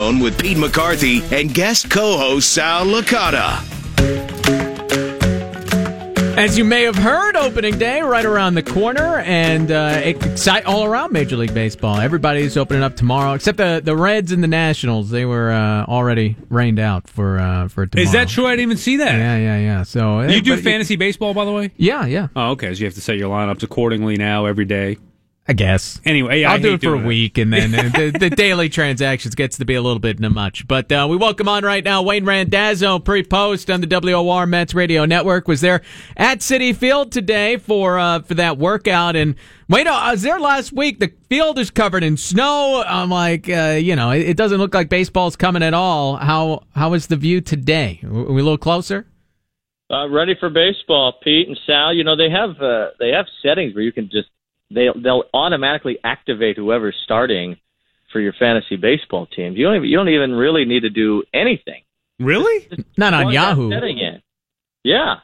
with Pete McCarthy and guest co-host Sal Licata. As you may have heard, opening day right around the corner, and uh, excite all around Major League Baseball. Everybody's opening up tomorrow, except the the Reds and the Nationals. They were uh, already rained out for uh, for tomorrow. Is that true? I didn't even see that. Yeah, yeah, yeah. So you do but- fantasy baseball, by the way? Yeah, yeah. Oh, okay. So you have to set your lineups accordingly now every day. I guess. Anyway, I'll I do it for a doing that. week, and then uh, the, the daily transactions gets to be a little bit too much. But uh, we welcome on right now Wayne Randazzo, pre-post on the WOR Mets Radio Network, was there at Citi Field today for uh, for that workout. And Wayne, I was there last week. The field is covered in snow. I'm like, uh, you know, it, it doesn't look like baseball's coming at all. How how is the view today? Are we a little closer? Uh, ready for baseball, Pete and Sal. You know they have uh, they have settings where you can just they they'll automatically activate whoever's starting for your fantasy baseball team. You don't even, you don't even really need to do anything. Really? Not on Yahoo. setting in. Yeah.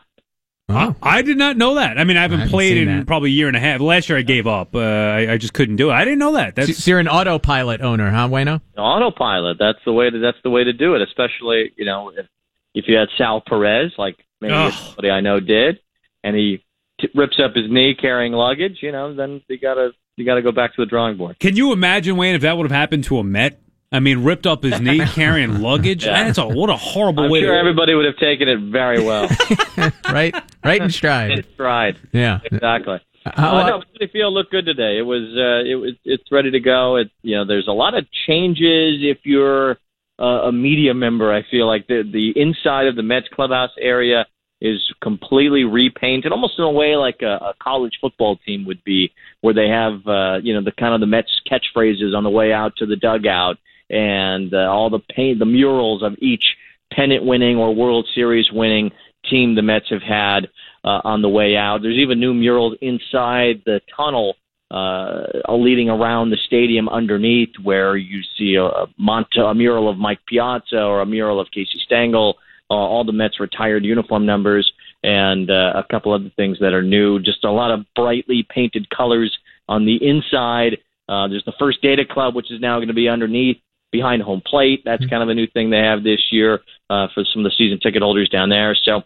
Oh. I did not know that. I mean, I haven't, I haven't played in that. probably a year and a half. Last year I gave up. Uh, I, I just couldn't do it. I didn't know that. That's So you're an autopilot owner, huh, Wayno? autopilot. That's the way to that's the way to do it. Especially you know if if you had Sal Perez, like maybe Ugh. somebody I know did, and he t- rips up his knee carrying luggage, you know, then you gotta you gotta go back to the drawing board. Can you imagine, Wayne, if that would have happened to a Met? I mean, ripped up his knee carrying luggage. Yeah. That's a what a horrible I'm way. sure to, everybody would have taken it very well. right, right in stride. in stride. Yeah. Exactly. How- uh, no, Citi Field looked good today. It was uh, it was it's ready to go. It you know there's a lot of changes if you're uh, a media member. I feel like the the inside of the Mets clubhouse area is completely repainted, almost in a way like a, a college football team would be, where they have uh, you know the kind of the Mets catchphrases on the way out to the dugout and uh, all the paint, the murals of each pennant winning or World Series winning team the Mets have had uh, on the way out. There's even new murals inside the tunnel uh, leading around the stadium underneath, where you see a, a, mont- a mural of Mike Piazza or a mural of Casey Stengel, all the Mets retired uniform numbers, and uh, a couple other things that are new. Just a lot of brightly painted colors on the inside. Uh, there's the First Data Club, which is now going to be underneath behind home plate. That's kind of a new thing they have this year uh, for some of the season ticket holders down there. So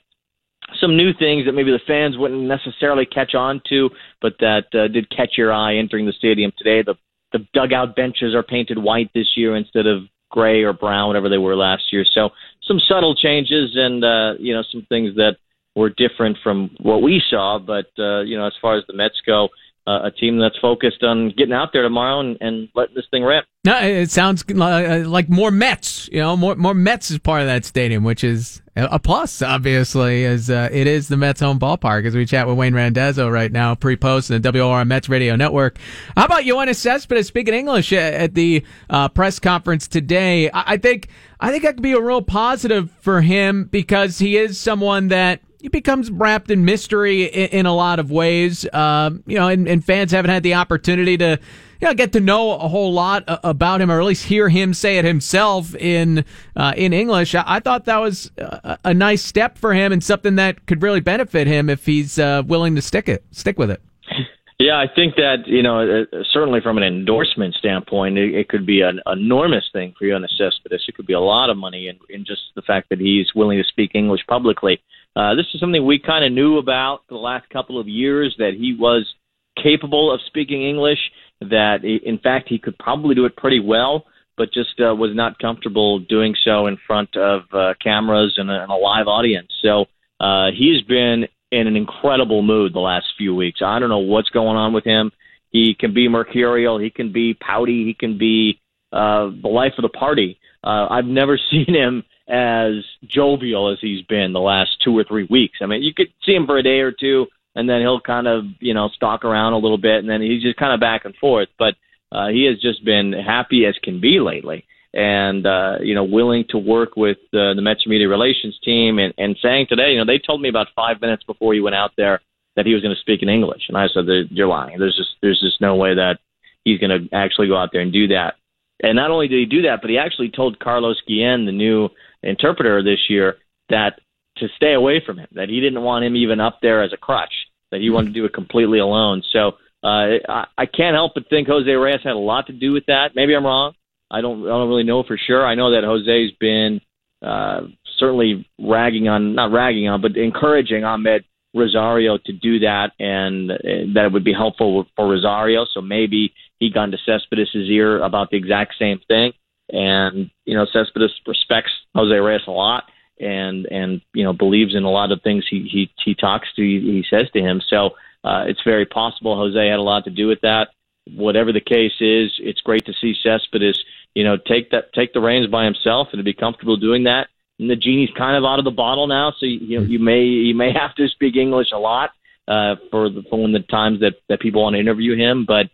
some new things that maybe the fans wouldn't necessarily catch on to, but that uh, did catch your eye entering the stadium today. The the dugout benches are painted white this year instead of gray or brown, whatever they were last year. So some subtle changes and uh, you know some things that were different from what we saw. But uh, you know, as far as the Mets go, uh, a team that's focused on getting out there tomorrow and, and letting this thing rip. No, it sounds li- like more Mets. You know, more more Mets is part of that stadium, which is a plus, obviously, as uh, it is the Mets' home ballpark. As we chat with Wayne Randazzo right now, pre-post on the WOR Mets Radio Network. How about Yoenis Cespedes speaking English at at the uh, press conference today? I I think I think that could be a real positive for him because he is someone that he becomes wrapped in mystery in, in a lot of ways. Um, you know, and, and fans haven't had the opportunity to, you know, get to know a whole lot uh, about him, or at least hear him say it himself in uh, in English. I, thought that was a, nice step for him and something that could really benefit him if he's uh, willing to stick it, stick with it. Yeah, I think that you know uh, certainly from an endorsement standpoint, it, it could be an enormous thing for Yoenis Cespedes. It could be a lot of money in, in just the fact that he's willing to speak English publicly. Uh, this is something we kind of knew about the last couple of years that he was capable of speaking English. That in fact he could probably do it pretty well, but just uh, was not comfortable doing so in front of uh, cameras and a, and a live audience. So uh, he's been in an incredible mood the last few weeks. I don't know what's going on with him. He can be mercurial. He can be pouty. He can be uh, the life of the party. Uh, I've never seen him as jovial as he's been the last two or three weeks. I mean, you could see him for a day or two, and then he'll kind of you know stalk around a little bit, and then he's just kind of back and forth. But uh, he has just been happy as can be lately, and uh, you know willing to work with uh, the Mets media relations team, and, and saying today, you know, they told me about five minutes before he went out there that he was going to speak in English, and I said, "You're lying. There's just there's just no way that he's going to actually go out there and do that." And not only did he do that, but he actually told Carlos Guillen, the new interpreter this year, that to stay away from him, that he didn't want him even up there as a crutch, that he wanted to do it completely alone. So uh, I, I can't help but think Jose Reyes had a lot to do with that. Maybe I'm wrong, I don't I don't really know for sure. I know that Jose's been uh, certainly ragging on not ragging on, but encouraging Amed Rosario to do that, and, and that it would be helpful for Rosario. So maybe he got into Cespedes' ear about the exact same thing. And you know, Cespedes respects Jose Reyes a lot, and and you know believes in a lot of things he he he talks to he says to him. So uh, it's very possible Jose had a lot to do with that. Whatever the case is, it's great to see Cespedes you know take that take the reins by himself and to be comfortable doing that. And the genie's kind of out of the bottle now, so you, you may you may have to speak English a lot uh, for the for when the times that that people want to interview him, but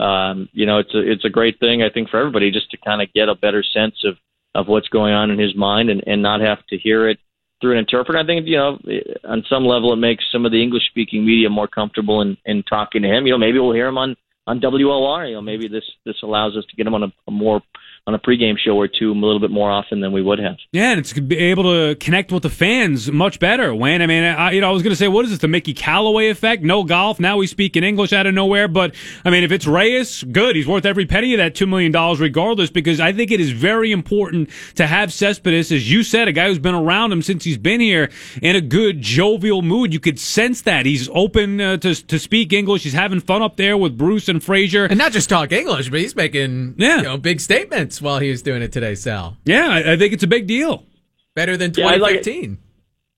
um, you know, it's a it's a great thing I think for everybody just to kind of get a better sense of of what's going on in his mind and and not have to hear it through an interpreter. I think you know, eh, on some level, it makes some of the English speaking media more comfortable in in talking to him. You know, maybe we'll hear him on on WOR. You know, maybe this this allows us to get him on a, a more on a pregame show or two a little bit more often than we would have. Yeah, and it's be able to connect with the fans much better. Wayne, I mean, I, you know, I was going to say, what is this, the Mickey Callaway effect? No golf. Now we speak in English out of nowhere. But I mean, if it's Reyes, good. He's worth every penny of that two million dollars, regardless. Because I think it is very important to have Cespedes, as you said, a guy who's been around him since he's been here, in a good jovial mood. You could sense that he's open uh, to to speak English. He's having fun up there with Bruce and Frazier, and not just talk English, but he's making yeah. you know big statements while he was doing it today, Sal. Yeah, I, I think it's a big deal. Better than 2015.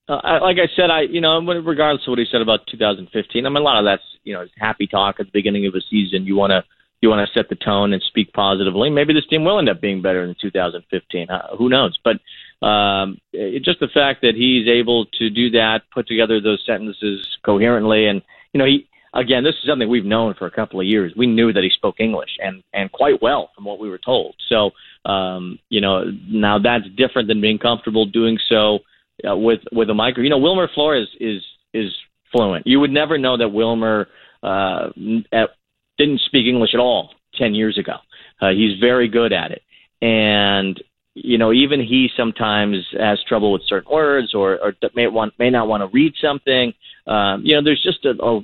Yeah, like, uh, like I said, I you know, regardless of what he said about 2015, I mean, a lot of that's you know happy talk at the beginning of a season. You want to you want to set the tone and speak positively. Maybe this team will end up being better in 2015. Uh, who knows? But um, it, just the fact that he's able to do that, put together those sentences coherently, and you know, he again, this is something we've known for a couple of years. We knew that he spoke English and and quite well from what we were told. So, um, you know, now that's different than being comfortable doing so uh, with with a micro. You know, Wilmer Flores is is fluent. You would never know that Wilmer uh, at, didn't speak English at all ten years ago. Uh, he's very good at it, and you know, even he sometimes has trouble with certain words or, or may want may not want to read something. Um, you know, there's just a, a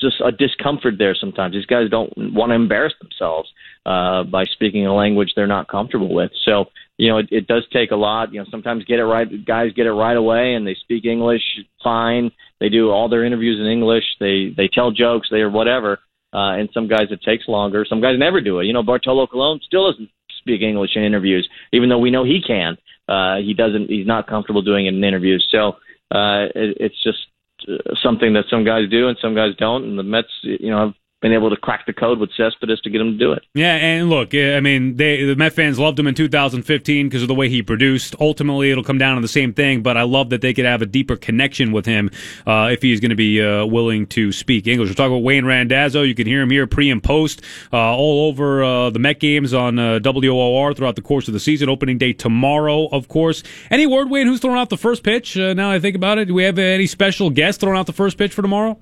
just a discomfort there sometimes. These guys don't want to embarrass themselves uh, by speaking a language they're not comfortable with. So, you know, it, it does take a lot. You know, sometimes get it right. Guys get it right away, and they speak English fine. They do all their interviews in English. They they tell jokes. They are whatever. Uh, and some guys it takes longer. Some guys never do it. You know, Bartolo Colon still doesn't speak English in interviews, even though we know he can. Uh, he doesn't. He's not comfortable doing it in interviews. So uh, it, it's just something that some guys do and some guys don't. And the Mets, you know, have been able to crack the code with Cespedes to get him to do it. Yeah, and look, I mean, they, the Met fans loved him in 2015 because of the way he produced. Ultimately, it'll come down to the same thing, but I love that they could have a deeper connection with him uh, if he's going to be uh, willing to speak English. We're talking about Wayne Randazzo. You can hear him here pre and post uh, all over uh, the Met games on uh, WOR throughout the course of the season. Opening day tomorrow, of course. Any word, Wayne, who's throwing out the first pitch? Uh, now I think about it, do we have any special guests throwing out the first pitch for tomorrow?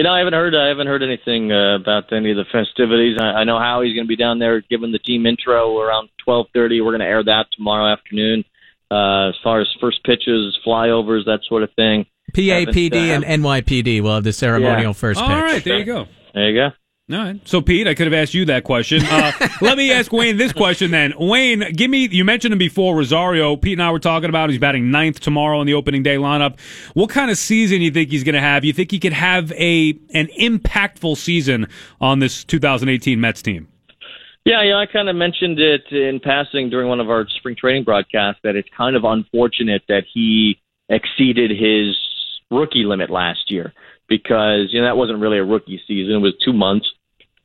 You know, I haven't heard. I haven't heard anything uh, about any of the festivities. I, I know Howie's going to be down there giving the team intro around twelve thirty. We're going to air that tomorrow afternoon. Uh, as far as first pitches, flyovers, that sort of thing. PAPD uh, and NYPD will have the ceremonial yeah. first pitch. All right, there you go. There you go. All right. So, Pete, I could have asked you that question. Uh, let me ask Wayne this question then. Wayne, give me, you mentioned him before, Rosario. Pete and I were talking about he's batting ninth tomorrow in the opening day lineup. What kind of season do you think he's going to have? You think he could have a an impactful season on this 2018 Mets team? Yeah, you know, I kind of mentioned it in passing during one of our spring training broadcasts that it's kind of unfortunate that he exceeded his rookie limit last year because you know that wasn't really a rookie season; it was two months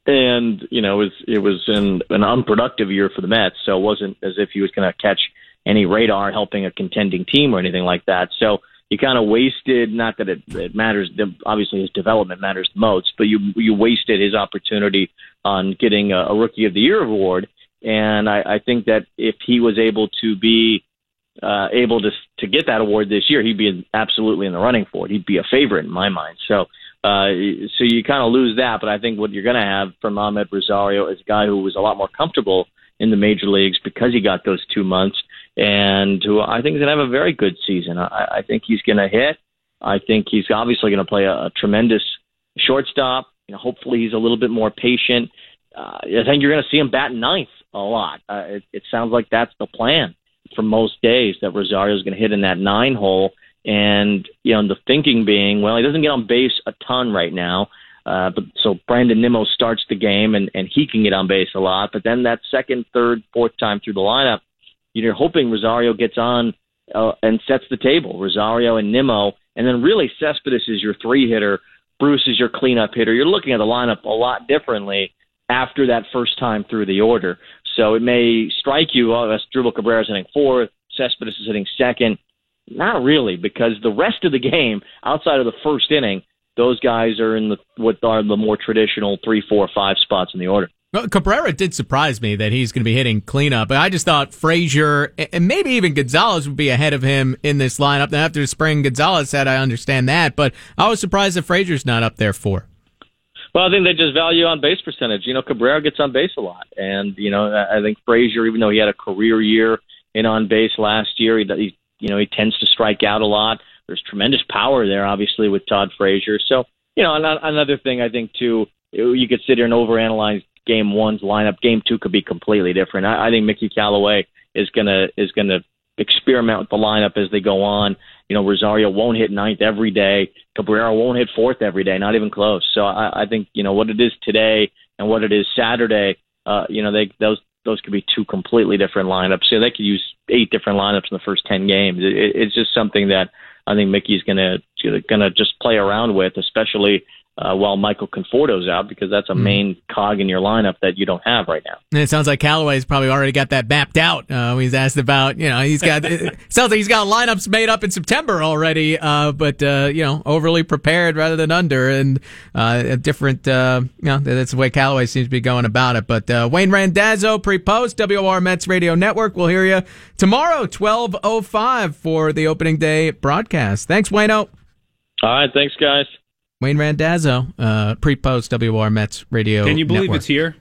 and you know it was it was an, an unproductive year for the Mets, so it wasn't as if he was going to catch any radar helping a contending team or anything like that. So you kind of wasted not that it, it matters obviously his development matters the most, but you you wasted his opportunity on getting a, a rookie of the year award. And I, I think that if he was able to be uh, able to to get that award this year, he'd be absolutely in the running for it. He'd be a favorite in my mind. So uh, so you kind of lose that, but I think what you're going to have from Amed Rosario is a guy who was a lot more comfortable in the major leagues because he got those two months, and who I think is going to have a very good season. I, I think he's going to hit. I think he's obviously going to play a, a tremendous shortstop. You know, hopefully he's a little bit more patient. Uh, I think you're going to see him bat ninth a lot. Uh, it, it sounds like that's the plan for most days that Rosario is going to hit in that nine hole. And you know, the thinking being, well, he doesn't get on base a ton right now. Uh, but so Brandon Nimmo starts the game and, and he can get on base a lot. But then that second, third, fourth time through the lineup, you're hoping Rosario gets on uh, and sets the table. Rosario and Nimmo, and then really Cespedes is your three hitter. Bruce is your cleanup hitter. You're looking at the lineup a lot differently after that first time through the order. So it may strike you, oh, Asdrubal Cabrera is hitting fourth, Cespedes is hitting second. Not really, because the rest of the game, outside of the first inning, those guys are in the what are the more traditional three, four, five spots in the order. Well, Cabrera did surprise me that he's going to be hitting cleanup. I just thought Frazier and maybe even Gonzalez would be ahead of him in this lineup. Now, after the spring Gonzalez had, I understand that, but I was surprised that Frazier's not up there for. Well, I think they just value on base percentage. You know, Cabrera gets on base a lot, and you know, I think Frazier, even though he had a career year in on base last year, he, he you know he tends to strike out a lot. There's tremendous power there, obviously, with Todd Frazier. So, you know, another thing I think too, you could sit here and overanalyze game one's lineup. Game two could be completely different. I, I think Mickey Callaway is gonna is gonna experiment with the lineup as they go on. You know, Rosario won't hit ninth every day. Cabrera won't hit fourth every day, not even close. So I, I think you know what it is today and what it is Saturday. Uh, you know, they those those could be two completely different lineups. So they could use eight different lineups in the first ten games. It, it's just something that I think Mickey's gonna gonna just play around with, especially uh, while Michael Conforto's out because that's a mm. main cog in your lineup that you don't have right now. And it sounds like Callaway's probably already got that mapped out. Uh, he's asked about, you know, he's got, it sounds like he's got lineups made up in September already, uh, but, uh, you know, overly prepared rather than under and, uh, a different, uh, you know, that's the way Callaway seems to be going about it. But, Wayne Randazzo pre-post, WOR Mets Radio Network. We'll hear you tomorrow, 1205 for the opening day broadcast. Thanks, Wayno. All right. Thanks, guys. Wayne Randazzo, uh, pre-post WOR Mets radio. Can you believe network. it's here?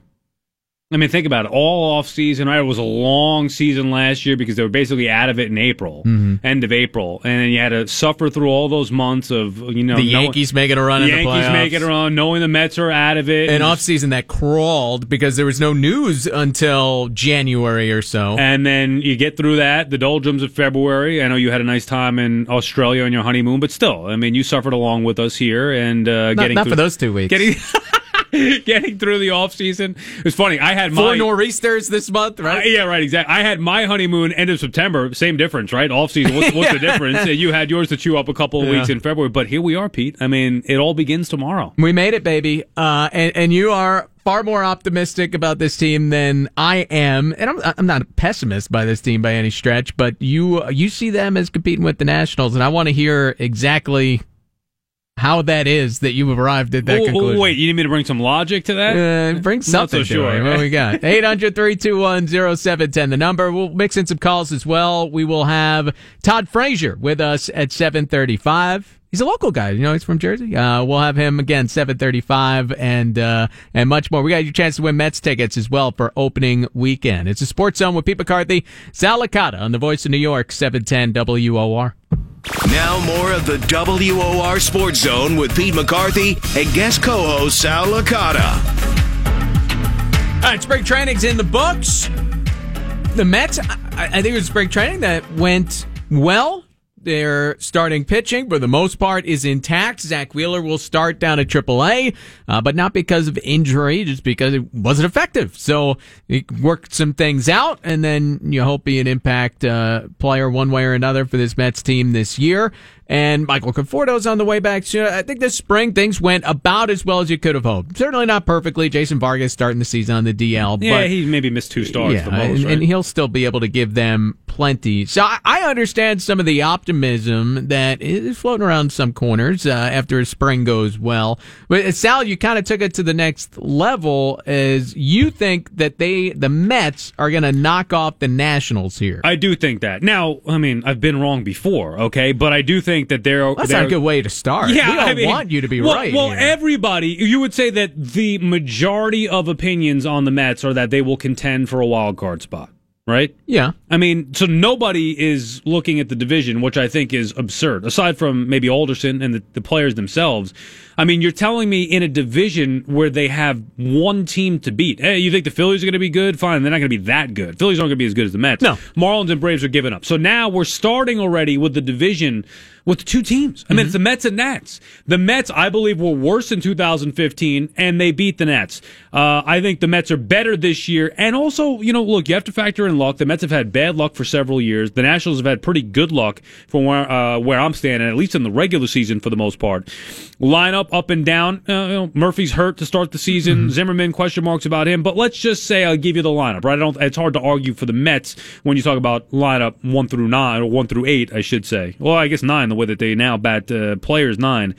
I mean, think about it. All off season, right? It was a long season last year because they were basically out of it in April, mm-hmm. end of April, and then you had to suffer through all those months of you know the Yankees knowing, making a run. The Yankees the making a run, knowing the Mets are out of it. An off season that crawled because there was no news until January or so, and then you get through that. The doldrums of February. I know you had a nice time in Australia on your honeymoon, but still, I mean, you suffered along with us here and uh, not, getting not through, for those two weeks. Getting getting through the off season. It's funny. I had four my, nor'easters this month, right? Uh, yeah, right. Exactly. I had my honeymoon end of September. Same difference, right? Off season. What's, what's the difference? You had yours to chew up a couple of yeah. weeks in February, but here we are, Pete. I mean, it all begins tomorrow. We made it, baby. Uh, and and you are far more optimistic about this team than I am, and I'm I'm not a pessimist by this team by any stretch. But you you see them as competing with the Nationals, and I want to hear exactly how that is that you've arrived at that oh, conclusion. Oh, wait, you need me to bring some logic to that? Uh, bring something so sure. What we got? 800 321 0710, the number. We'll mix in some calls as well. We will have Todd Frazier with us at 735. He's a local guy, you know. He's from Jersey. Uh, we'll have him again, seven thirty-five, and uh, and much more. We got your chance to win Mets tickets as well for opening weekend. It's a Sports Zone with Pete McCarthy, Sal Licata on the Voice of New York, seven ten WOR. Now more of the WOR Sports Zone with Pete McCarthy and guest co-host Sal Licata. All right, spring training's in the books. The Mets, I think it was spring training that went well. Their starting pitching, for the most part, is intact. Zack Wheeler will start down at AAA, uh, but not because of injury, just because it wasn't effective. So he worked some things out, and then you hope be an impact uh, player one way or another for this Mets team this year and Michael Conforto's on the way back soon. I think this spring things went about as well as you could have hoped. Certainly not perfectly. Jason Vargas starting the season on the DL. Yeah, but, he maybe missed two starts yeah, most, and, right? and, he'll still be able to give them plenty. So I, I understand some of the optimism that is floating around some corners uh, after a spring goes well. But uh, Sal, you kind of took it to the next level as you think that they, the Mets, are going to knock off the Nationals here. I do think that. Now, I mean, I've been wrong before, okay, but I do think think that they're that's they're, not a good way to start. Yeah, we don't I mean, want you to be well, right. Well, here. everybody, you would say that the majority of opinions on the Mets are that they will contend for a wild card spot. right? Yeah. I mean, so nobody is looking at the division, which I think is absurd, aside from maybe Alderson and the, the players themselves. I mean, you're telling me in a division where they have one team to beat. Hey, you think the Phillies are going to be good? Fine, they're not going to be that good. Phillies aren't going to be as good as the Mets. No. Marlins and Braves are giving up. So now we're starting already with the division with two teams. I mean, it's the Mets and Nats. The Mets, I believe, were worse in 2015, and they beat the Nats. Uh, I think the Mets are better this year. And also, you know, look, you have to factor in luck. The Mets have had bad luck for several years. The Nationals have had pretty good luck from where, uh, where I'm standing, at least in the regular season for the most part. Lineup up and down. Uh, you know, Murphy's hurt to start the season. Zimmerman, question marks about him. But let's just say I'll give you the lineup, right? I don't, it's hard to argue for the Mets when you talk about lineup one through nine, or one through eight, I should say. Well, I guess nine, the way that they now bat uh, players nine.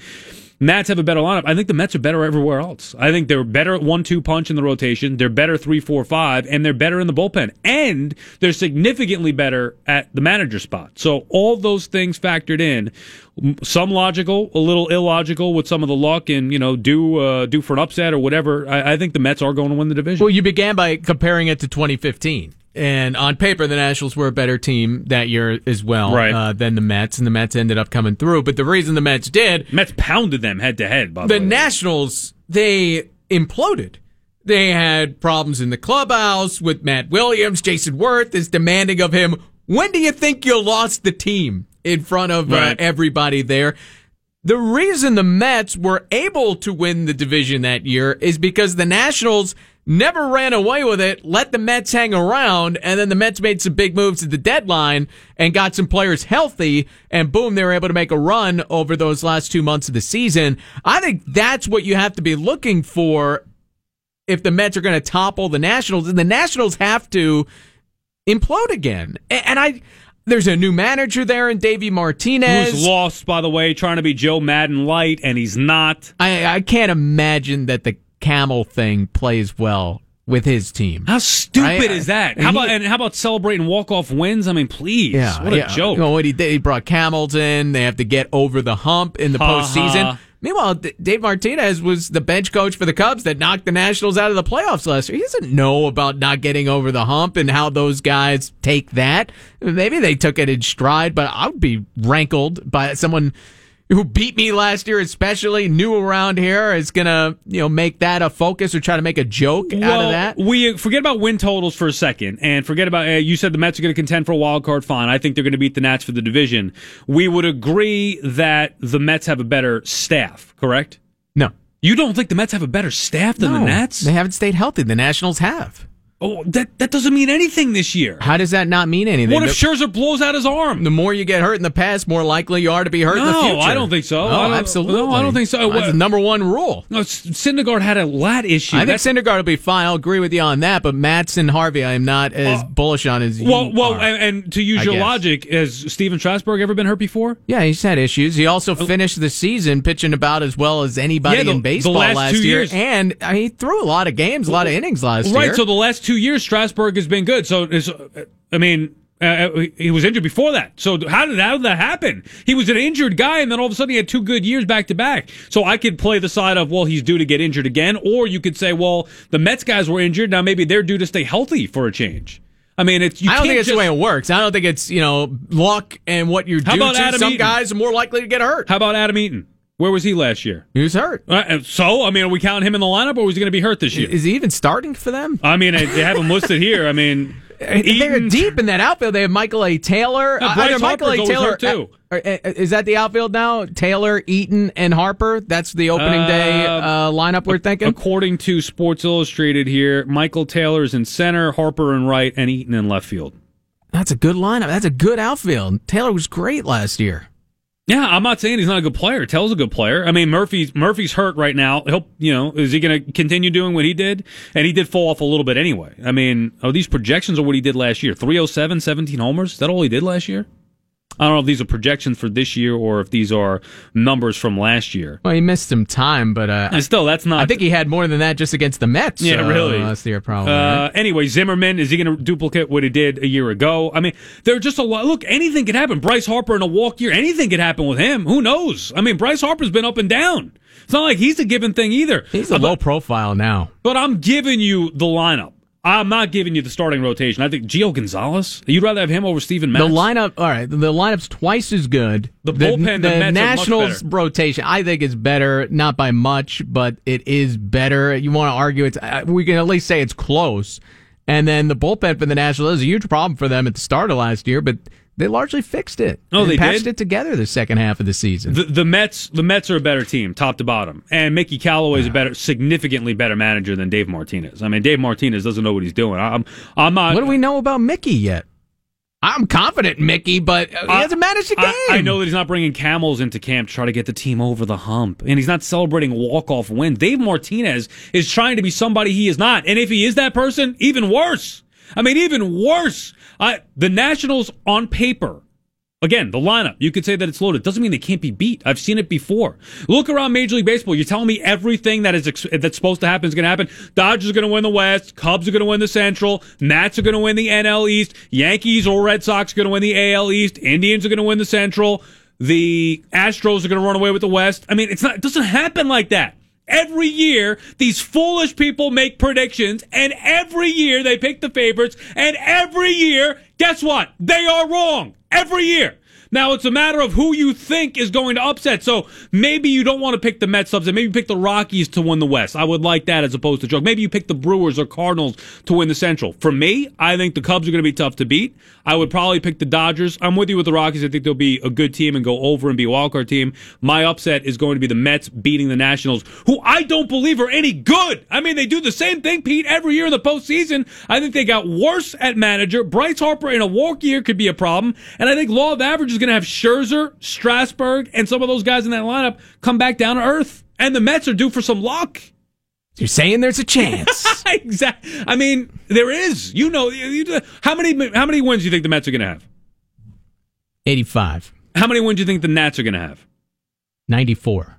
Nats have a better lineup. I think the Mets are better everywhere else. I think they're better at one two punch in the rotation. They're better three four five, and they're better in the bullpen. And they're significantly better at the manager spot. So all those things factored in, some logical, a little illogical with some of the luck, and you know, do uh, due for an upset or whatever. I, I think the Mets are going to win the division. Well, you began by comparing it to 2015. And on paper, the Nationals were a better team that year as well Right. uh, than the Mets, and the Mets ended up coming through. But the reason the Mets did, Mets pounded them head to head. By the, the way. Nationals, they imploded. They had problems in the clubhouse with Matt Williams. Jayson Werth is demanding of him, when do you think you lost the team in front of uh, everybody there? The reason the Mets were able to win the division that year is because the Nationals never ran away with it, let the Mets hang around, and then the Mets made some big moves at the deadline and got some players healthy, and boom, they were able to make a run over those last two months of the season. I think that's what you have to be looking for if the Mets are going to topple the Nationals, and the Nationals have to implode again. And I, there's a new manager there in Davey Martinez. Who's lost, by the way, trying to be Joe Maddon light, and he's not. I, I can't imagine that the camel thing plays well with his team. How stupid I- is that? How he- about and how about celebrating walk off wins? I mean, please, what a yeah. joke! You know what he did? He brought camels in. They have to get over the hump in the Ha, postseason. Meanwhile, D- Dave Martinez was the bench coach for the Cubs that knocked the Nationals out of the playoffs last year. He doesn't know about not getting over the hump and how those guys take that. Maybe they took it in stride, but I would be rankled by someone who beat me last year, especially new around here, is gonna you know make that a focus or try to make a joke out of that. we forget about win totals for a second, and forget about. Uh, you said the Mets are going to contend for a wild card. Fine, I think they're going to beat the Nats for the division. We would agree that the Mets have a better staff, correct? No. You don't think the Mets have a better staff than the Nats? They haven't stayed healthy. The Nationals have. Oh, that that doesn't mean anything this year. How does that not mean anything? What if The- Scherzer blows out his arm? the more you get hurt in the past, more likely you are to be hurt in the No, future. I don't think so. Oh, I absolutely. no, I don't think so. That's the number one rule. No, Syndergaard had a lat issue. I think That's- Syndergaard will be fine. I'll agree with you on that. But Matz and Harvey, I am not as bullish on as you Well, well, and, and to use I your guess. logic, has Stephen Strasburg ever been hurt before? yeah, he's had issues. He also finished the season pitching about as well as anybody Yeah, the- in baseball last two year, years. and uh, he threw a lot of games, a lot of innings last Right. year. So the last two years, Strasburg has been good. So, I mean, uh, he was injured before that. So how did, how did that happen? He was an injured guy, and then all of a sudden he had two good years back to back. So I could play the side of well, he's due to get injured again, or you could say, well, the Mets guys were injured. Now maybe they're due to stay healthy for a change. I mean, it's you I don't can't think it's just, the way it works. I don't think it's you know luck and what you How do. about to. Adam Some Eaton? guys are more likely to get hurt. How about Adam Eaton? Where was he last year? He was hurt. Uh, so, I mean, are we counting him in the lineup, or was he going to be hurt this year? Is he even starting for them? I mean, they have him listed here. I mean, They're deep in that outfield. They have Michael A. Taylor. Uh, Bryce either Michael A. Harper's always Taylor hurt, too. uh, uh, is that the outfield now? Taylor, Eaton, and Harper. That's the opening day uh, lineup we're thinking. According to Sports Illustrated here, Michael Taylor's in center, Harper in right, and Eaton in left field. That's a good lineup. That's a good outfield. Taylor was great last year. Yeah, I'm not saying he's not a good player. Tell's a good player. I mean, Murphy's Murphy's hurt right now. He'll, you know, is he going to continue doing what he did? And he did fall off a little bit anyway. I mean, are these projections are what he did last year? 307, 17 homers? Is that all he did last year? I don't know if these are projections for this year or if these are numbers from last year. Well, he missed some time, but uh, And still, that's not. I think he had more than that just against the Mets. Yeah, uh, really. last year, probably. Uh, right? anyway, Zimmerman is he going to duplicate what he did a year ago? I mean, there are just a lot. Look, anything could happen. Bryce Harper in a walk year, anything could happen with him. Who knows? I mean, Bryce Harper's been up and down. It's not like he's a given thing either. He's a Uh, low but, profile now. but I'm giving you the lineup. I'm not giving you the starting rotation. I think Gio Gonzalez. You'd rather have him over Steven Matz. The lineup, all right. The lineup's twice as good. The bullpen, the, the, the Nationals rotation, I think is better, not by much, but it is better. You want to argue it's? Uh, we can at least say it's close. And then the bullpen for the Nationals is a huge problem for them at the start of last year, but they largely fixed it. Oh, they patched did? it together the second half of the season. The, the Mets, the Mets are a better team, top to bottom, and Mickey Callaway is yeah. a better, significantly better manager than Dave Martinez. I mean, Dave Martinez doesn't know what he's doing. I'm, I'm not. What do we know about Mickey yet? I'm confident Mickey, but he hasn't managed a game. I, I, know that he's not bringing camels into camp to try to get the team over the hump, and he's not celebrating walk-off wins. Dave Martinez is trying to be somebody he is not, and if he is that person, even worse. I mean, even worse. I, the Nationals on paper Again, the lineup, you could say that it's loaded. Doesn't mean they can't be beat. I've seen it before. Look around Major League Baseball. You're telling me everything that is that's supposed to happen is going to happen. Dodgers are going to win the West. Cubs are going to win the Central. Nats are going to win the NL East. Yankees or Red Sox are going to win the AL East. Indians are going to win the Central. The Astros are going to run away with the West. I mean, it's not. It doesn't happen like that. Every year, these foolish people make predictions, and every year they pick the favorites, and every year, guess what? They are wrong. Every year. Now it's a matter of who you think is going to upset. So maybe you don't want to pick the Mets upset. Maybe you pick the Rockies to win the West. I would like that as opposed to joke. Maybe you pick the Brewers or Cardinals to win the Central. For me, I think the Cubs are going to be tough to beat. I would probably pick the Dodgers. I'm with you with the Rockies. I think they'll be a good team and go over and be a wildcard team. My upset is going to be the Mets beating the Nationals, who I don't believe are any good. I mean, they do the same thing, Pete, every year in the postseason. I think they got worse at manager. Bryce Harper in a walk year could be a problem. And I think law of average is going to have Scherzer, Strasburg, and some of those guys in that lineup come back down to earth. And the Mets are due for some luck. You're saying there's a chance. exactly. I mean, there is. You know, you, how many how many wins do you think the Mets are going to have? 85. How many wins do you think the Nats are going to have? 94.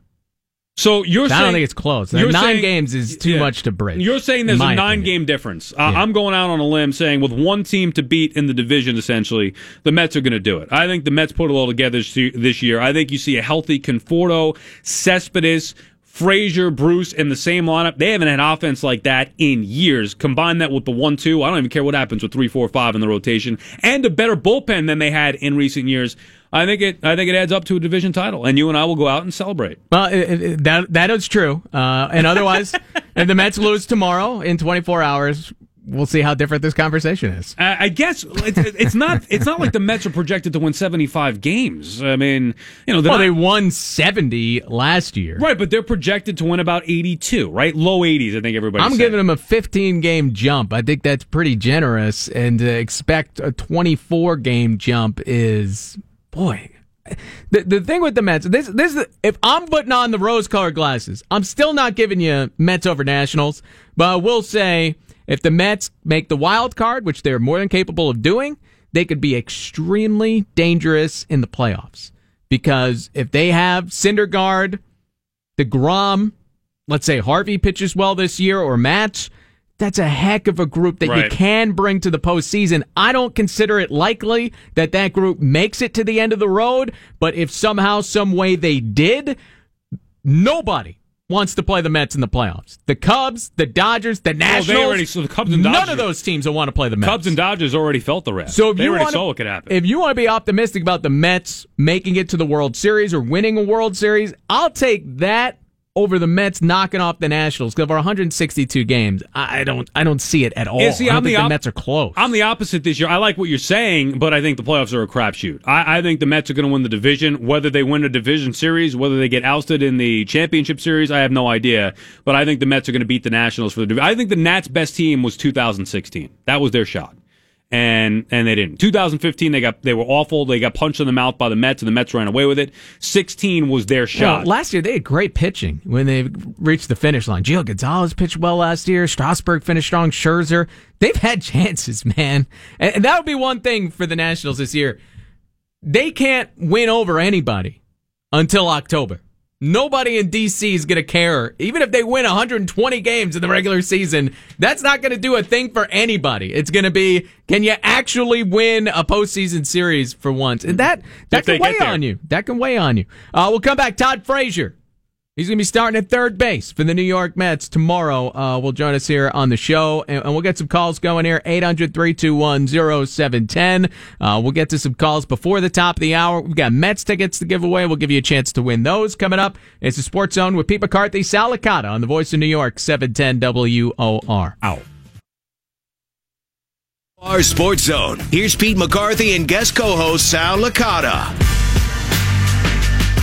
So you're saying I don't think it's close. Nine saying, games is too yeah, much to bridge. You're saying there's a nine opinion. game difference. Uh, yeah. I'm going out on a limb saying with one team to beat in the division, essentially, the Mets are going to do it. I think the Mets put it all together this year. I think you see a healthy Conforto, Cespedes, Frazier, Bruce in the same lineup. They haven't had offense like that in years. Combine that with the one two. I don't even care what happens with three, four, five in the rotation, and a better bullpen than they had in recent years. I think it. I think it adds up to a division title, and you and I will go out and celebrate. Well, it, it, that that is true. Uh, and otherwise, if the Mets lose tomorrow in 24 hours, we'll see how different this conversation is. Uh, I guess it's, it's, not. It's not like the Mets are projected to win 75 games. I mean, you know, well, not, they won 70 last year, right? But they're projected to win about 82, right? Low 80s. I think everybody. I'm giving them a 15 game jump. I think that's pretty generous, and to expect a 24 game jump is boy, the the thing with the Mets, this this if I'm putting on the rose colored glasses, I'm still not giving you Mets over Nationals, but I will say if the Mets make the wild card, which they're more than capable of doing, they could be extremely dangerous in the playoffs because if they have Syndergaard, DeGrom, let's say Harvey pitches well this year or Matz, that's a heck of a group that right. you can bring to the postseason. I don't consider it likely that that group makes it to the end of the road, but if somehow, some way they did, nobody wants to play the Mets in the playoffs. The Cubs, the Dodgers, the Nationals. Well, already, so the Cubs and Dodgers, none of those teams will want to play the Mets. Cubs and Dodgers already felt the wrath. So if they you already saw what could happen. If you want to be optimistic about the Mets making it to the World Series or winning a World Series, I'll take that over the Mets knocking off the Nationals because over 162 games, I don't I don't see it at all. Yeah, see, I don't I'm think the, op- the, Mets are close. I'm the opposite this year. I like what you're saying, but I think the playoffs are a crapshoot. I, I think the Mets are going to win the division. Whether they win a division series, whether they get ousted in the championship series, I have no idea. But I think the Mets are going to beat the Nationals for the division. I think the Nats' best team was 2016. That was their shot and and they didn't. 2015 they got they were awful. They got punched in the mouth by the Mets, and the Mets ran away with it. 16 was their shot. Well, last year they had great pitching when they reached the finish line. Gio Gonzalez pitched well last year. Strasburg finished strong. Scherzer. They've had chances, man, and, and that would be one thing for the Nationals this year. They can't win over anybody until October. Nobody in DC is going to care. Even if they win 120 games in the regular season, that's not going to do a thing for anybody. It's going to be, can you actually win a postseason series for once? And that, that can weigh on you. That can weigh on you. Uh, we'll come back. Todd Frazier He's going to be starting at third base for the New York Mets tomorrow. Uh, will join us here on the show, and, and we'll get some calls going here. 800 321 0710. Uh, we'll get to some calls before the top of the hour. We've got Mets tickets to give away. We'll give you a chance to win those coming up. It's the Sports Zone with Pete McCarthy, Sal Licata on the Voice of New York, 710 WOR. Out. Our Sports Zone. Here's Pete McCarthy and guest co-host Sal Licata.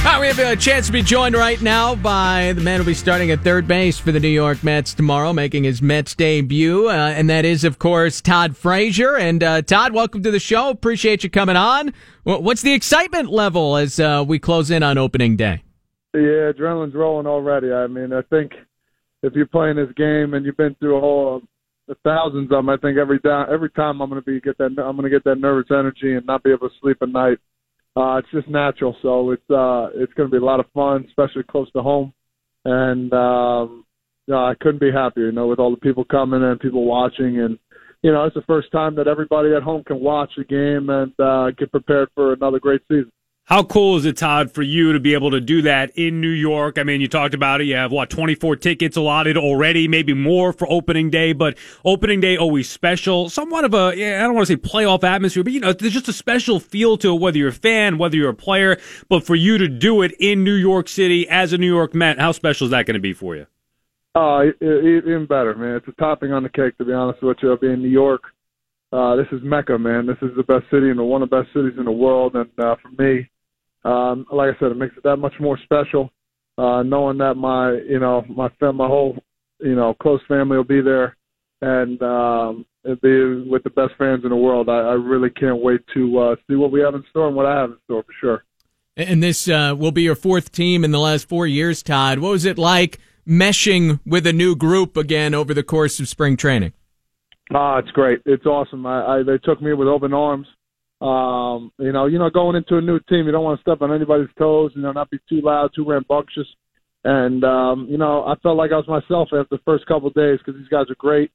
Right, we have a chance to be joined right now by the man who'll be starting at third base for the New York Mets tomorrow, making his Mets debut, uh, and that is, of course, Todd Frazier. And uh, Todd, welcome to the show. Appreciate you coming on. What's the excitement level as uh, we close in on opening day? Yeah, adrenaline's rolling already. I mean, I think if you're playing this game and you've been through a whole the thousands of them, I think every time every time I'm going to be get that I'm going to get that nervous energy and not be able to sleep at night uh, it's just natural. So it's uh, it's going to be a lot of fun, especially close to home. And um, you know, I couldn't be happier. You know, with all the people coming and people watching, and you know, it's the first time that everybody at home can watch a game and uh, get prepared for another great season. How cool is it, Todd, for you to be able to do that in New York? I mean, you talked about it. You have what, 24 tickets allotted already, maybe more for opening day, but opening day always special. Somewhat of a, yeah, I don't want to say playoff atmosphere, but you know, there's just a special feel to it, whether you're a fan, whether you're a player. But for you to do it in New York City as a New York Met, how special is that going to be for you? Uh, even better, man. It's a topping on the cake, to be honest with you. I'll be in New York. Uh, this is Mecca, man. This is the best city and one of the best cities in the world. And uh, for me, um, like I said, it makes it that much more special. Uh, knowing that my, you know, my my whole, you know, close family will be there, and um, it'll be with the best fans in the world. I, I really can't wait to uh, see what we have in store and what I have in store for sure. And this uh, will be your fourth team in the last four years, Todd. What was it like meshing with a new group again over the course of spring training? Ah, it's great. It's awesome. I, I they took me with open arms. Um, you know, you know, going into a new team, you don't want to step on anybody's toes. You know, not be too loud, too rambunctious. And um, you know, I felt like I was myself after the first couple of days because these guys are great,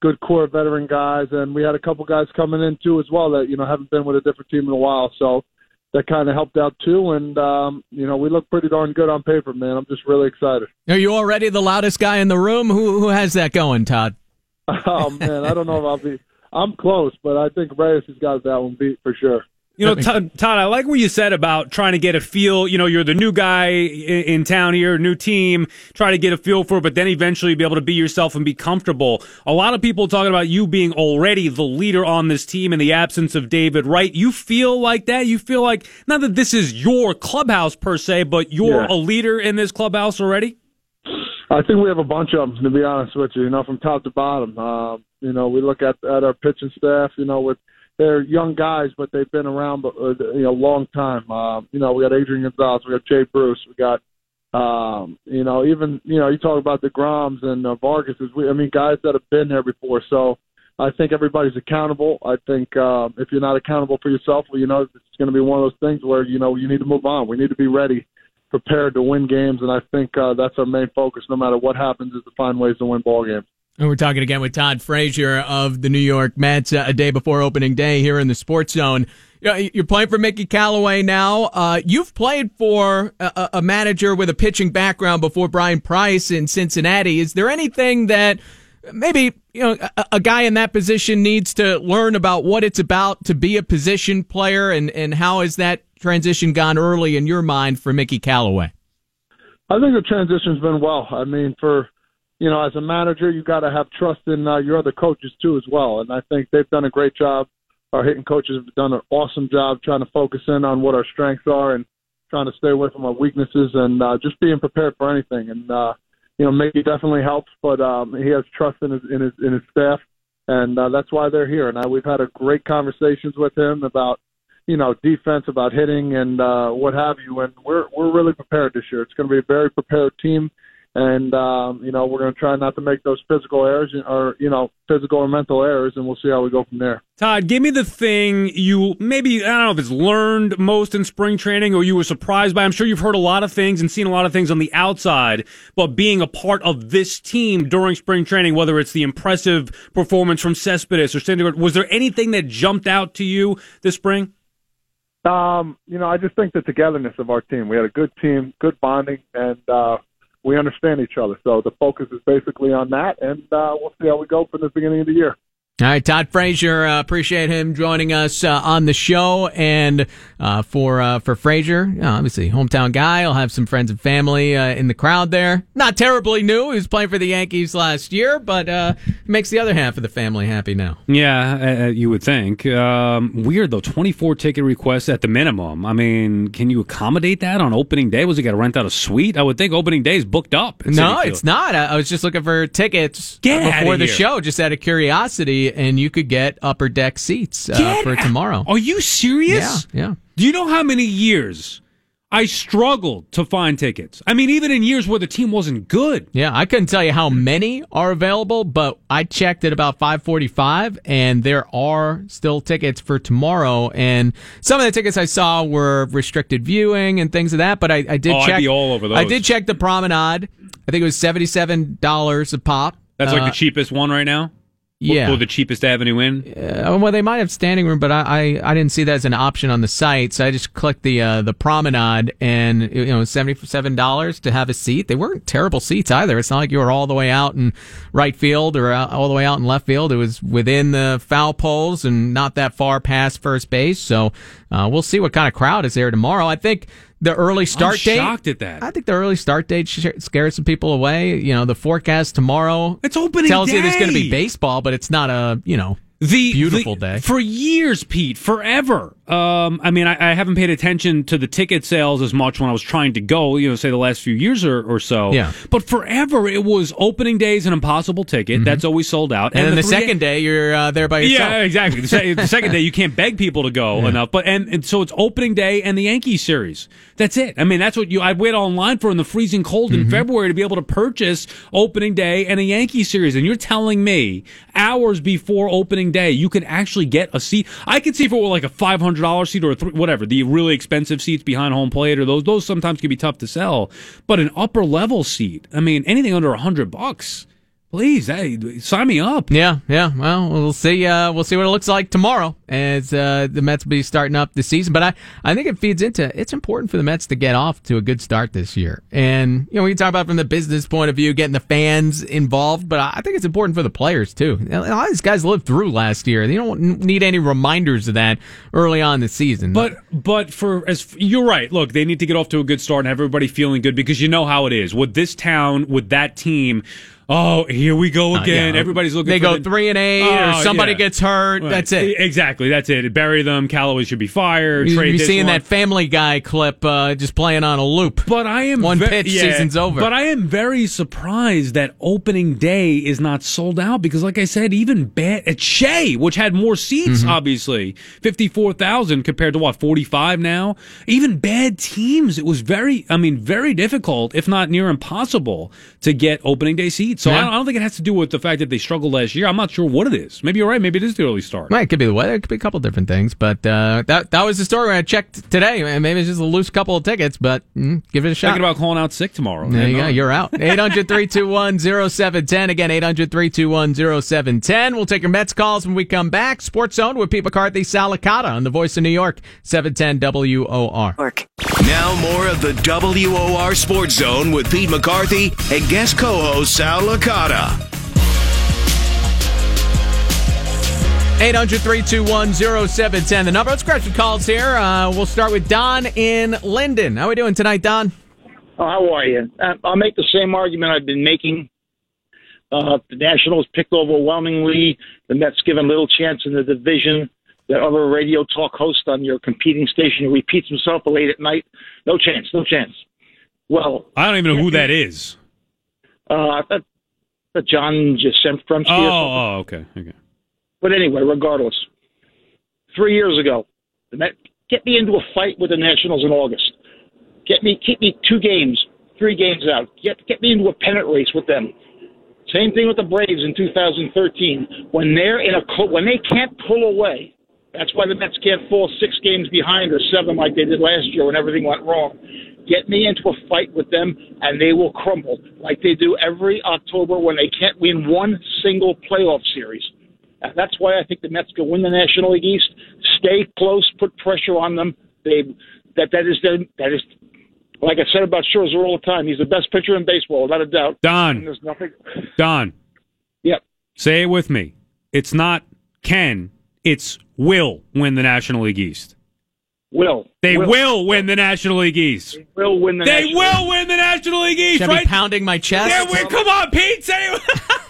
good core veteran guys, and we had a couple guys coming in too as well that you know haven't been with a different team in a while. So that kind of helped out too. And um, you know, we look pretty darn good on paper, man. I'm just really excited. Are you already the loudest guy in the room? Who who has that going, Todd? oh man, I don't know if I'll be. I'm close, but I think Reyes has got that one beat for sure. You know, Todd, I like what you said about trying to get a feel. You know, you're the new guy in, town here, new team, try to get a feel for it, but then eventually be able to be yourself and be comfortable. A lot of people talking about you being already the leader on this team in the absence of David Wright. You feel like that? You feel like, not that this is your clubhouse per se, but you're yeah. a leader in this clubhouse already? I think we have a bunch of them, to be honest with you, you know, from top to bottom. Uh, you know, we look at, at our pitching staff, you know, with, they're young guys, but they've been around, uh, you know, a long time. Uh, you know, we got Adrian Gonzalez, we got Jay Bruce, we got, um, you know, even you know, you talk about the Groms and uh, Vargases. We, I mean, guys that have been there before. So I think everybody's accountable. I think um, if you're not accountable for yourself, well, you know, it's going to be one of those things where you know you need to move on. We need to be ready, prepared to win games, and I think uh, that's our main focus. No matter what happens, is to find ways to win ball games. And we're talking again with Todd Frazier of the New York Mets uh, a day before opening day here in the Sports Zone. You're playing for Mickey Callaway now. Uh, you've played for a, a, manager with a pitching background before Bryan Price in Cincinnati. Is there anything that maybe you know a, a, guy in that position needs to learn about what it's about to be a position player, and and how has that transition gone early in your mind for Mickey Callaway? I think the transition's been well. I mean, for you know, as a manager, you got to have trust in uh, your other coaches too, as well. And I think they've done a great job. Our hitting coaches have done an awesome job trying to focus in on what our strengths are and trying to stay away from our weaknesses and uh, just being prepared for anything. And uh, you know, Mickey definitely helps, but um, he has trust in his in his in his staff, and uh, that's why they're here. And uh, we've had a great conversations with him about you know defense, about hitting, and uh, what have you. And we're we're really prepared this year. It's going to be a very prepared team and um, you know we're going to try not to make those physical errors or you know physical or mental errors, and we'll see how we go from there. Todd, give me the thing you maybe I don't know if it's learned most in spring training or you were surprised by. I'm sure you've heard a lot of things and seen a lot of things on the outside, but being a part of this team during spring training, whether it's the impressive performance from Cespedes or Syndergaard, was there anything that jumped out to you this spring? Um, you know, I just think the togetherness of our team. We had a good team, good bonding, and uh, we understand each other. So the focus is basically on that, and uh, we'll see how we go from the beginning of the year. All right, Todd Frazier, uh, appreciate him joining us uh, on the show, and uh, for uh, for Frazier, you know, obviously hometown guy. I'll have some friends and family uh, in the crowd there. Not terribly new. He was playing for the Yankees last year, but uh, makes the other half of the family happy now. Yeah, uh, you would think. Um, weird though. Twenty four ticket requests at the minimum. I mean, can you accommodate that on opening day? Was he got to rent out a suite? I would think opening day is booked up. No, it's not. I, I was just looking for tickets Get before the show, just out of curiosity, and you could get upper deck seats uh, for tomorrow. Are you serious? Yeah, yeah. Do you know how many years I struggled to find tickets? I mean, even in years where the team wasn't good. Yeah, I couldn't tell you how many are available, but I checked at about 5:45 and there are still tickets for tomorrow and some of the tickets I saw were restricted viewing and things of that, but I, I did Oh, check all over I did check the promenade. I think it was $77 a pop. That's like Uh, the cheapest one right now. Yeah. Or the cheapest avenue in. Uh, well, they might have standing room, but I, I, I didn't see that as an option on the site, so I just clicked the uh, the promenade, and you know, seventy seven dollars to have a seat. They weren't terrible seats either. It's not like you were all the way out in right field or out, all the way out in left field. It was within the foul poles and not that far past first base. So uh, we'll see what kind of crowd is there tomorrow. I think the early start I'm date. shocked at that. I think the early start date scares some people away. You know, the forecast tomorrow It's opening tells you there's going to be baseball, but it's not a you know the Beautiful the- day. for years, Pete, forever. Um, I mean, I, I, haven't paid attention to the ticket sales as much when I was trying to go, you know, say the last few years or, or so. Yeah. But forever, it was opening days an impossible ticket. Mm-hmm. That's always sold out. And, and then the, the second day, day you're uh, there by yourself. Yeah, exactly. The, se- the, second day, you can't beg people to go yeah. enough. But and, and, so it's opening day and the Yankee series. That's it. I mean, that's what you. I wait online for in the freezing cold mm-hmm. in February to be able to purchase opening day and a Yankee series. And you're telling me hours before opening day, you could actually get a seat. I could see for like a 500 dollars seat or th- whatever the really expensive seats behind home plate or those those sometimes can be tough to sell. But an upper level seat, I mean, anything under a hundred bucks Please, hey, sign me up. Yeah, yeah. Well, we'll see. Uh, we'll see what it looks like tomorrow as uh, the Mets will be starting up the season. But I, I think it feeds into. It's important for the Mets to get off to a good start this year. And you know, we can talk about from the business point of view, getting the fans involved. But I think it's important for the players too. A lot of these guys lived through last year. They don't need any reminders of that early on in the season. But but for as you're right. Look, they need to get off to a good start and have everybody feeling good because you know how it is with this town with that team. Oh, here we go Uh, again. yeah. Everybody's looking. They for go the- three and eight, Oh, or somebody yeah. gets hurt. Right. That's it. Exactly. That's it. Bury them. Callaway should be fired. You, this seeing one. that Family Guy clip uh, just playing on a loop? But I am One ve- pitch, yeah, season's over. But I am very surprised that opening day is not sold out because, like I said, even bad at Shea, which had more seats, Mm-hmm. obviously fifty four thousand compared to what forty five now. Even bad teams, it was very, I mean, very difficult, if not near impossible, to get opening day seats. So I, don't, I don't think it has to do with the fact that they struggled last year. I'm not sure what it is. Maybe you're right. Maybe it is the early start. Well, it could be the weather. It could be a couple different things. But uh, that that was the story when I checked today. And Maybe it's just a loose couple of tickets, but mm, give it a shot. Thinking about calling out sick tomorrow. there you go. You're out. 800 321 0710. Again, 800 321 0710. We'll take your Mets calls when we come back. Sports Zone with Pete McCarthy, Sal Licata on the voice of New York, 710 WOR. Now more of the WOR Sports Zone with Pete McCarthy and guest co-host Sal Licata. 800 321 0710. The number. Let's grab some calls here. Uh, we'll start with Don in Linden. How are we doing tonight, Don? Oh, how are you? Uh, I'll make the same argument I've been making. Uh, the Nationals picked overwhelmingly. The Mets given little chance in the division. The other radio talk host on your competing station who repeats himself late at night. No chance, no chance. Well, I don't even know who that is. uh, that, that John just sent from Oh, oh, okay, okay. But anyway, regardless, three years ago, the Met get me into a fight with the Nationals in August. Get me, keep me two games, three games out. Get get me into a pennant race with them. Same thing with the Braves in 2013. When they're in a co- when they can't pull away, that's why the Mets can't fall six games behind or seven like they did last year when everything went wrong. Get me into a fight with them, and they will crumble like they do every October when they can't win one single playoff series. And that's why I think the Mets can win the National League East. Stay close, put pressure on them. They that that is their that is Like I said about Scherzer all the time, he's the best pitcher in baseball, without a doubt. And Don, there's nothing. Don, Yep. say it with me. It's not can, it's will win the National League East. Will. They will, win the National League East. They Will win the They National will win the National League East, Should I right? be pounding my chest? Yeah, we, come on, Pete. Say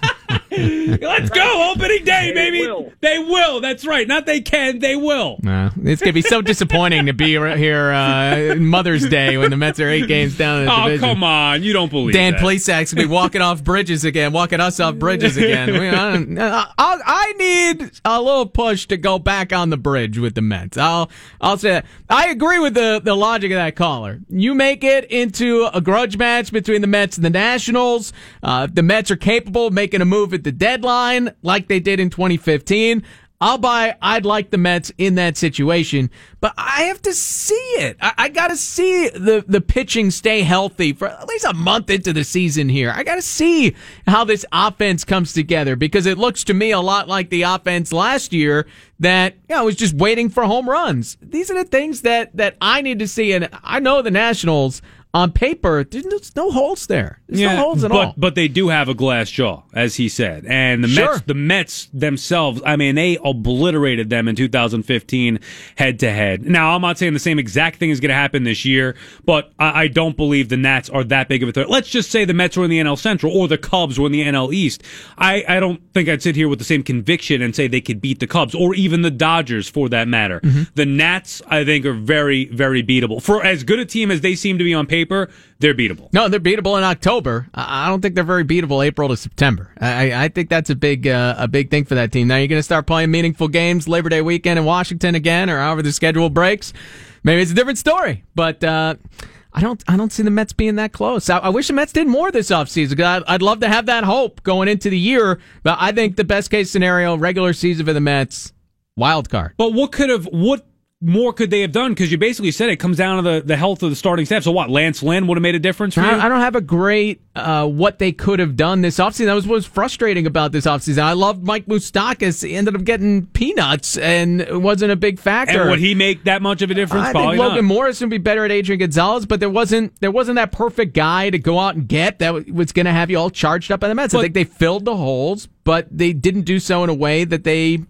Let's go. Opening day, They baby. will. They will. That's right. Not they can. They will. No, it's gonna be so disappointing to be right here uh, Mother's Day when the Mets are eight games down in the Oh, division. come on. You don't believe Dan that. Plesac's gonna be walking off bridges again, walking us off bridges again. We- I, I, I need a little push to go back on the bridge with the Mets. I'll I'll say that. I agree with the the logic of that caller. You make it into a grudge match between the Mets and the Nationals. Uh, the Mets are capable of making a move at the deadline, like they did in 2015. I'll buy. I'd like the Mets in that situation, but I have to see it. I, I got to see the the pitching stay healthy for at least a month into the season here. I got to see how this offense comes together because it looks to me a lot like the offense last year that you know was just waiting for home runs. These are the things that that I need to see, and I know the Nationals on paper there's no holes there. There's no holes at but, all. But they do have a glass jaw, as he said. And the Sure. Mets the Mets themselves, I mean, they obliterated them in 2015 head to head. Now, I'm not saying the same exact thing is going to happen this year, but I, I don't believe the Nats are that big of a threat. Let's just say the Mets were in the NL Central or the Cubs were in the NL East. I, I don't think I'd sit here with the same conviction and say they could beat the Cubs or even the Dodgers for that matter. Mm-hmm. The Nats, I think, are very, very beatable. For as good a team as they seem to be on paper, they're beatable. No, they're beatable in October. I don't think they're very beatable April to September. I, I think that's a big uh, a big thing for that team. Now you're going to start playing meaningful games Labor Day weekend in Washington again, or however the schedule breaks. Maybe it's a different story, but. Uh, I don't. I don't see the Mets being that close. I, I wish the Mets did more this offseason. I'd, I'd love to have that hope going into the year. But I think the best case scenario, regular season for the Mets, wild card. But what could have what more could they have done? Because you basically said it comes down to the, the health of the starting staff. So what? Lance Lynn would have made a difference for you. I, I don't have a great uh, what they could have done this offseason. That was what was frustrating about this offseason. I loved Mike Moustakas. He ended up getting peanuts and it wasn't a big factor. and would he make that much of a difference? I Probably think Logan not. Morrison would be better at Adrian Gonzalez, but there wasn't there wasn't that perfect guy to go out and get that was going to have you all charged up on the Mets. I think they filled the holes, but they didn't do so in a way that they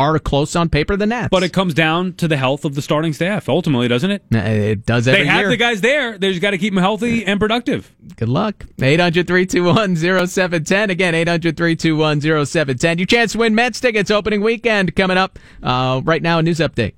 are close on paper the Nats. But it comes down to the health of the starting staff, ultimately, doesn't it? It does every They have year. the guys there. They just got to keep them healthy and productive. Good luck. 800 321 0710. Again, 800 321 0710. Your chance to win Mets tickets opening weekend coming up. Uh, right now, a news update.